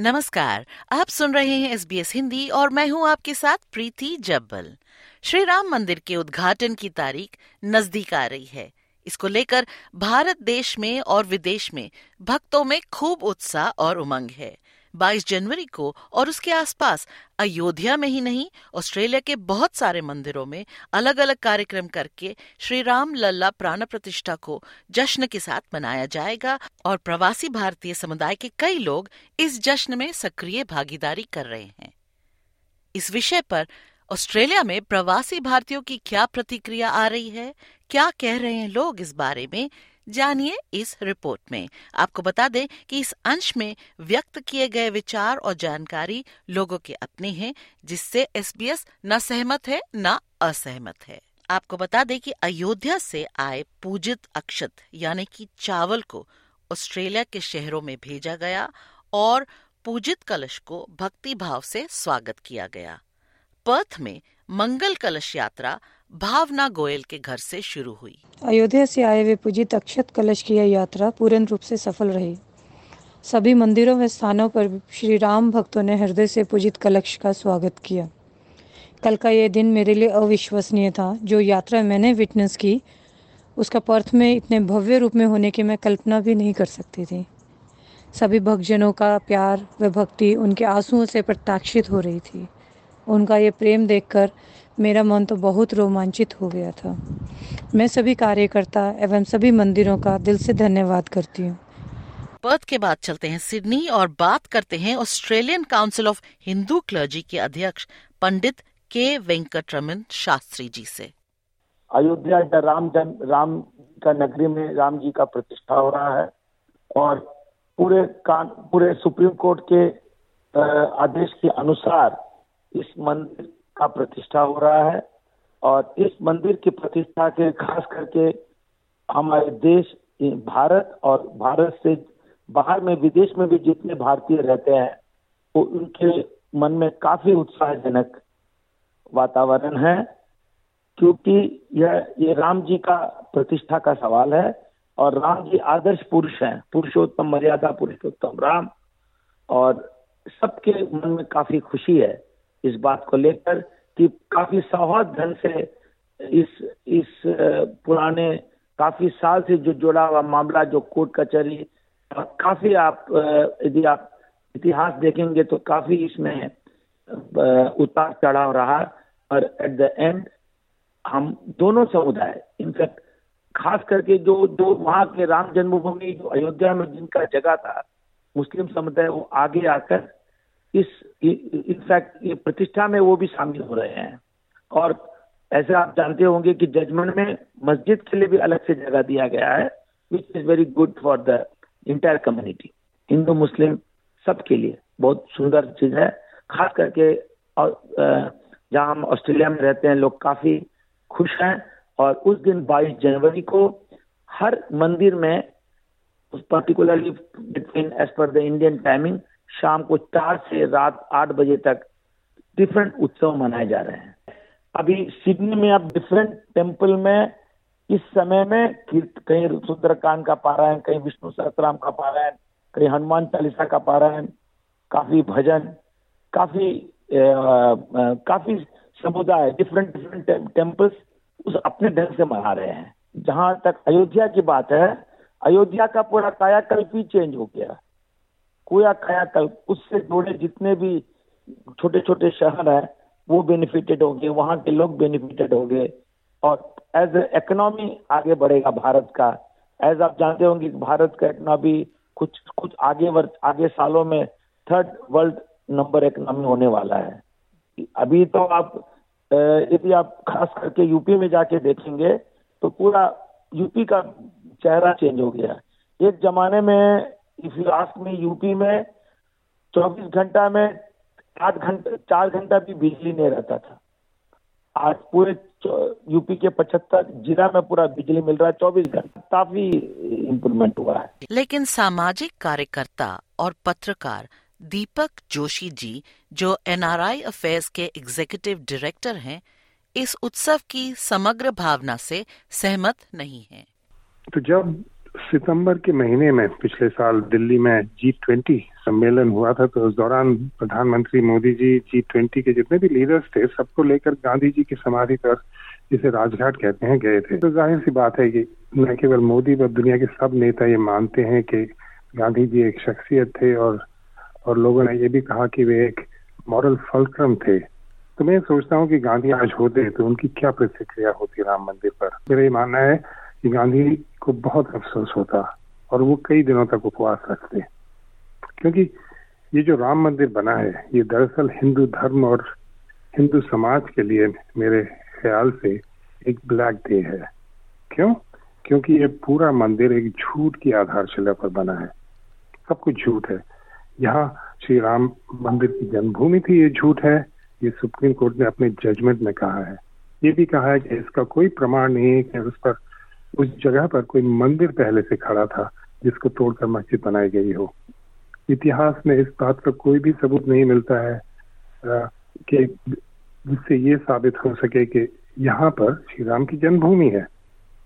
नमस्कार, आप सुन रहे हैं एस बी एस हिंदी और मैं हूँ आपके साथ प्रीति जब्बल। श्री राम मंदिर के उद्घाटन की तारीख नज़दीक आ रही है। इसको लेकर भारत देश में और विदेश में भक्तों में खूब उत्साह और उमंग है। 22 जनवरी को और उसके आसपास, अयोध्या में ही नहीं, ऑस्ट्रेलिया के बहुत सारे मंदिरों में अलग अलग कार्यक्रम करके श्री राम लल्ला प्राण प्रतिष्ठा को जश्न के साथ मनाया जाएगा और प्रवासी भारतीय समुदाय के कई लोग इस जश्न में सक्रिय भागीदारी कर रहे हैं। इस विषय पर ऑस्ट्रेलिया में प्रवासी भारतीयों की क्या प्रतिक्रिया आ रही है? क्या कह रहे हैं लोग इस बारे में? जानिए इस रिपोर्ट में। आपको बता दें कि इस अंश में व्यक्त किए गए विचार और जानकारी लोगों के अपने हैं, जिससे एसबीएस न सहमत है, न असहमत है। आपको बता दें कि अयोध्या से आए पूजित अक्षत, यानी कि चावल को ऑस्ट्रेलिया के शहरों में भेजा गया और पूजित कलश को भक्ति भाव से स्वागत किया गया। पर्थ में मंगल कलश यात्रा भावना गोयल के घर से शुरू हुई। अयोध्या से आए हुए पूजित अक्षत कलश की यह यात्रा पूर्ण रूप से सफल रही। सभी मंदिरों व स्थानों पर श्री राम भक्तों ने हृदय से पूजित कलश का स्वागत किया। कल का यह दिन मेरे लिए अविश्वसनीय था। जो यात्रा मैंने विटनेस की, उसका पर्थ में इतने भव्य रूप में होने की मैं कल्पना भी नहीं कर सकती थी। सभी भक्तजनों का प्यार व भक्ति उनके आंसुओं से प्रत्याक्षित हो रही थी। उनका ये प्रेम देखकर मेरा मन तो बहुत रोमांचित हो गया था। मैं सभी कार्यकर्ता एवं सभी मंदिरों का दिल से धन्यवाद करती हूँ। पर्थ के बाद चलते हैं सिडनी और बात करते हैं Australian council of Hindu clergy के अध्यक्ष पंडित के वेंकटरमन शास्त्री जी से। अयोध्या राम जन राम का नगरी में राम जी का प्रतिष्ठा हो रहा है और पूरे पूरे सुप्रीम कोर्ट के आदेश के अनुसार इस मंदिर का प्रतिष्ठा हो रहा है और इस मंदिर की प्रतिष्ठा के खास करके हमारे देश, भारत और भारत से बाहर में, विदेश में भी जितने भारतीय रहते हैं, वो उनके मन में काफ़ी उत्साहजनक वातावरण है, क्योंकि यह, ये राम जी का प्रतिष्ठा का सवाल है और राम जी आदर्श पुरुष हैं, पुरुषोत्तम मर्यादा, पुरुषोत्तम राम और सबके मन में काफ़ी खुशी है। इस बात को लेकर कि काफ़ी सौहार्द ढंग से इस इस पुराने काफ़ी साल से जो जुड़ा हुआ मामला, जो कोर्ट कचहरी काफ़ी आप यदि आप इतिहास देखेंगे तो काफ़ी इसमें उतार चढ़ाव रहा। और एट द एंड हम दोनों समुदाय इनफैक्ट खास करके जो जो वहाँ के राम जन्मभूमि, जो अयोध्या में जिनका जगह था, मुस्लिम समुदाय, वो आगे आकर इस इनफैक्ट ये प्रतिष्ठा में वो भी शामिल हो रहे हैं। और ऐसे आप जानते होंगे कि जजमेंट में मस्जिद के लिए भी अलग से जगह दिया गया है which is very good for the entire community Hindu, मुस्लिम सबके लिए। बहुत सुंदर चीज़ है। खास करके जहाँ हम ऑस्ट्रेलिया में रहते हैं, लोग काफ़ी खुश हैं। और उस दिन 22 जनवरी को हर मंदिर में particularly between as per the Indian timing शाम को चार से रात आठ बजे तक डिफरेंट उत्सव मनाए जा रहे हैं। अभी सिडनी में अब डिफरेंट टेंपल में इस समय में कहीं सुंदरकांड का पारायण कहीं विष्णु सहस्त्राम का पारायण कहीं हनुमान चालीसा का पारायण काफ़ी भजन काफ़ी आ, आ, काफ़ी समुदाय डिफरेंट डिफरेंट टेम्पल्स उस अपने ढंग से मना रहे हैं। जहाँ तक अयोध्या की बात है अयोध्या का पूरा कायाकल्प ही चेंज हो गया। कोया कायाकल्प उससे जुड़े जितने भी छोटे छोटे शहर है, वो बेनिफिटेड होंगे, वहाँ के लोग बेनिफिटेड होंगे। और एज इकोनॉमी आगे बढ़ेगा भारत का। एज आप जानते होंगे भारत का इकोनॉमी कुछ कुछ आगे वर्ष आगे सालों में थर्ड वर्ल्ड नंबर इकोनॉमी होने वाला है। अभी तो आप यदि आप खास करके यूपी में जाके देखेंगे तो पूरा यूपी का चेहरा चेंज हो गया। एक जमाने में इफ़ यू आस्क में यूपी में चौबीस घंटा में आठ घंटा चार घंटा भी बिजली नहीं रहता था आज पूरे यूपी के पचहत्तर जिला में पूरा बिजली मिल रहा है चौबीस घंटा काफ़ी इम्प्रूवमेंट हुआ है लेकिन सामाजिक कार्यकर्ता और पत्रकार दीपक जोशी जी जो एनआरआई अफेयर्स के एग्जीक्यूटिव डायरेक्टर हैं इस उत्सव की समग्र भावना से सहमत नहीं हैं। तो जब सितंबर के महीने में पिछले साल दिल्ली में जी ट्वेंटी सम्मेलन हुआ था तो उस दौरान प्रधानमंत्री मोदी जी जी ट्वेंटी के जितने भी लीडर्स थे, सबको लेकर गांधी जी की समाधि पर जिसे राजघाट कहते हैं, गए थे। तो ज़ाहिर सी बात है कि न केवल मोदी पर दुनिया के सब नेता ये मानते हैं कि गांधी जी एक शख्सियत थे और और लोगों ने ये भी कहा कि वे एक मॉरल फलक्रम थे। तो मैं सोचता हूँ कि गांधी आज होते तो उनकी क्या प्रतिक्रिया होती राम मंदिर पर? मेरा ये मानना है कि गांधी को बहुत अफसोस होता और वो कई दिनों तक उपवास रखते। क्योंकि ये जो राम मंदिर बना है, ये दरअसल हिंदू धर्म और हिंदू समाज के लिए मेरे ख्याल से एक ब्लैक डे है। क्यों? क्योंकि ये पूरा मंदिर एक झूठ की आधारशिला पर बना है। सब कुछ झूठ है। यहाँ श्री राम मंदिर की जन्मभूमि थी, ये झूठ है। ये सुप्रीम कोर्ट ने अपने जजमेंट में कहा है। ये भी कहा है कि इसका कोई प्रमाण नहीं है कि उस पर उस जगह पर कोई मंदिर पहले से खड़ा था, जिसको तोड़कर मस्जिद बनाई गई हो। इतिहास में इस बात का कोई भी सबूत नहीं मिलता है कि जिससे ये साबित हो सके कि यहाँ पर श्री राम की जन्मभूमि है।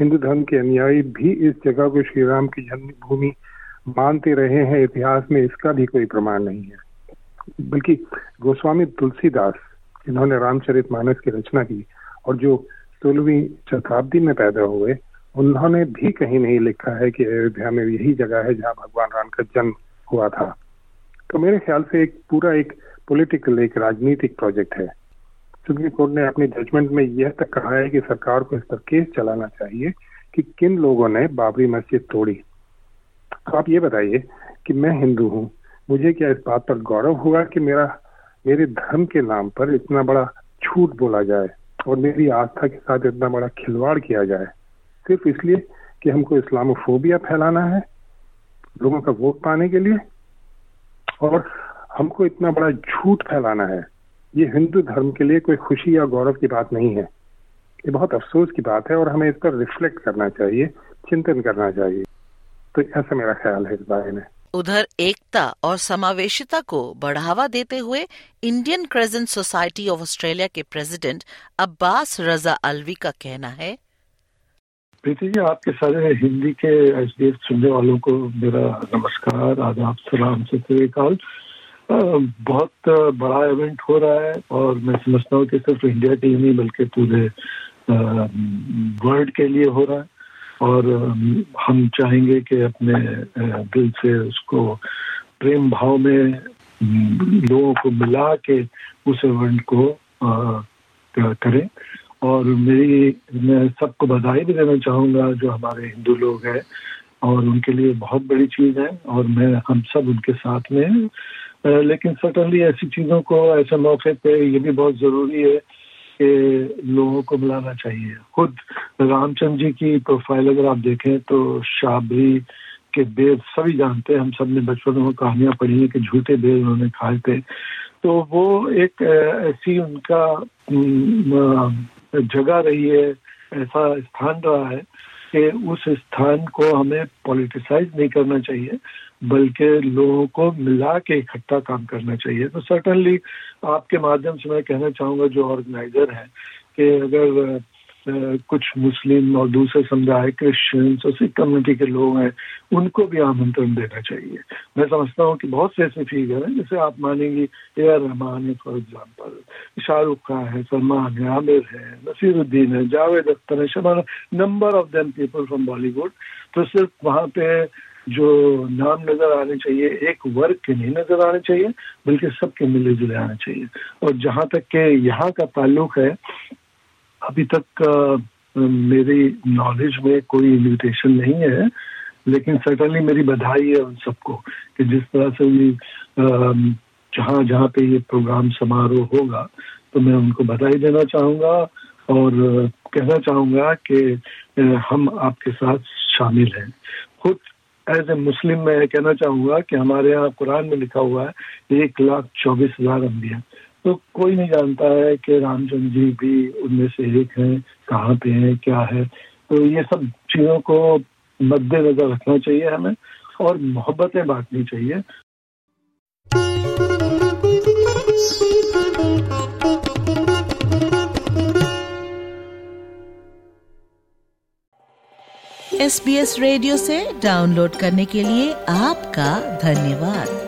हिंदू धर्म के अनुयायी भी इस जगह को श्री राम की जन्मभूमि मानते रहे हैं। इतिहास में इसका भी कोई प्रमाण नहीं है। बल्कि गोस्वामी तुलसीदास, जिन्होंने रामचरित मानस की रचना की, और जो सोलहवीं शताब्दी में पैदा हुए उन्होंने भी कहीं नहीं लिखा है कि अयोध्या में यही जगह है जहाँ भगवान राम का जन्म हुआ था। तो मेरे ख्याल से एक पूरा एक पॉलिटिकल एक राजनीतिक प्रोजेक्ट है। सुप्रीम कोर्ट ने अपने जजमेंट में यह तक कहा है कि सरकार को इस पर केस चलाना चाहिए कि किन लोगों ने बाबरी मस्जिद तोड़ी। तो आप ये बताइए कि मैं हिंदू हूँ, मुझे क्या इस बात पर गौरव होगा कि मेरा, मेरे धर्म के नाम पर इतना बड़ा झूठ बोला जाए और मेरी आस्था के साथ इतना बड़ा खिलवाड़ किया जाए? सिर्फ़ इसलिए कि हमको इस्लामोफोबिया फैलाना है लोगों का वोट पाने के लिए और हमको इतना बड़ा झूठ फैलाना है। ये हिंदू धर्म के लिए कोई खुशी या गौरव की बात नहीं है। ये बहुत अफसोस की बात है और हमें इस पर रिफ्लेक्ट करना चाहिए, चिंतन करना चाहिए। तो ऐसा मेरा ख्याल है इस बारे में। उधर एकता और समावेशिता को बढ़ावा देते हुए Indian crescent society of Australia के प्रेसिडेंट अब्बास रजा अलवी का कहना है प्रीति जी, आपके सारे हिंदी के एस डी एफ़ सुनने वालों को मेरा नमस्कार आदाब सलाम सतरीकाल बहुत बड़ा इवेंट हो रहा है और मैं समझता हूँ कि सिर्फ़ इंडिया के लिए नहीं, बल्कि पूरे वर्ल्ड के लिए हो रहा है। और हम चाहेंगे कि अपने दिल से उसको प्रेम भाव में लोगों को मिला के उस इवेंट को, करें। और मेरी, मैं सबको बधाई भी देना चाहूँगा, जो हमारे हिंदू लोग हैं, और उनके लिए बहुत बड़ी चीज़ है, और मैं, हम सब उनके साथ में लेकिन सटनली ऐसी चीज़ों को, ऐसे मौके पे ये भी बहुत ज़रूरी है कि लोगों को मिलाना चाहिए। खुद रामचंद्र जी की प्रोफ़ाइल अगर आप देखें तो शाबरी के बेद सभी जानते हैं, हम सबने बचपन में कहानियाँ पढ़ी हैं कि झूठे बेद उन्होंने खाए थे। तो वो एक ऐसी उनका जगह रही है, ऐसा स्थान रहा है कि उस स्थान को हमें पॉलिटिसाइज नहीं करना चाहिए, बल्कि लोगों को मिला के इकट्ठा काम करना चाहिए। तो सर्टनली आपके माध्यम से मैं कहना चाहूँगा, जो ऑर्गेनाइजर है, कि अगर कुछ मुस्लिम और दूसरे समुदाय क्रिश्चियंस और सिख कम्युनिटी के लोग हैं, उनको भी आमंत्रण देना चाहिए। मैं समझता हूँ कि बहुत से ऐसे फिगर हैं, जैसे आप मानेंगी, ए आर रहमान है फॉर एग्ज़ाम्पल शाहरुख खान है, सलमान है, आमिर है, नसीरुद्दीन है, जावेद अख्तर है, Shabana number of them people from Bollywood तो सिर्फ़ वहाँ पे जो नाम नज़र आने चाहिए, एक वर्ग के नहीं नज़र आने चाहिए, बल्कि सबके मिले जुले आने चाहिए। और जहाँ तक के यहाँ का ताल्लुक है अभी तक मेरी नॉलेज में कोई इन्विटेशन नहीं है, लेकिन सर्टनली मेरी बधाई है उन सबको कि जिस तरह से भी जहाँ जहाँ पे ये प्रोग्राम समारोह होगा तो मैं उनको बधाई देना चाहूँगा और कहना चाहूँगा कि हम आपके साथ शामिल हैं। खुद एज ए मुस्लिम मैं कहना चाहूँगा कि हमारे यहाँ कुरान में लिखा हुआ है, एक लाख चौबीस हज़ार अम्बिया तो कोई नहीं जानता है कि रामचंद्र जी भी उनमें से एक हैं, कहाँ पे हैं, क्या है। तो ये सब चीज़ों को मद्देनजर रखना चाहिए हमें और मोहब्बतें बांटनी चाहिए। एस बी एस रेडियो से डाउनलोड करने के लिए आपका धन्यवाद।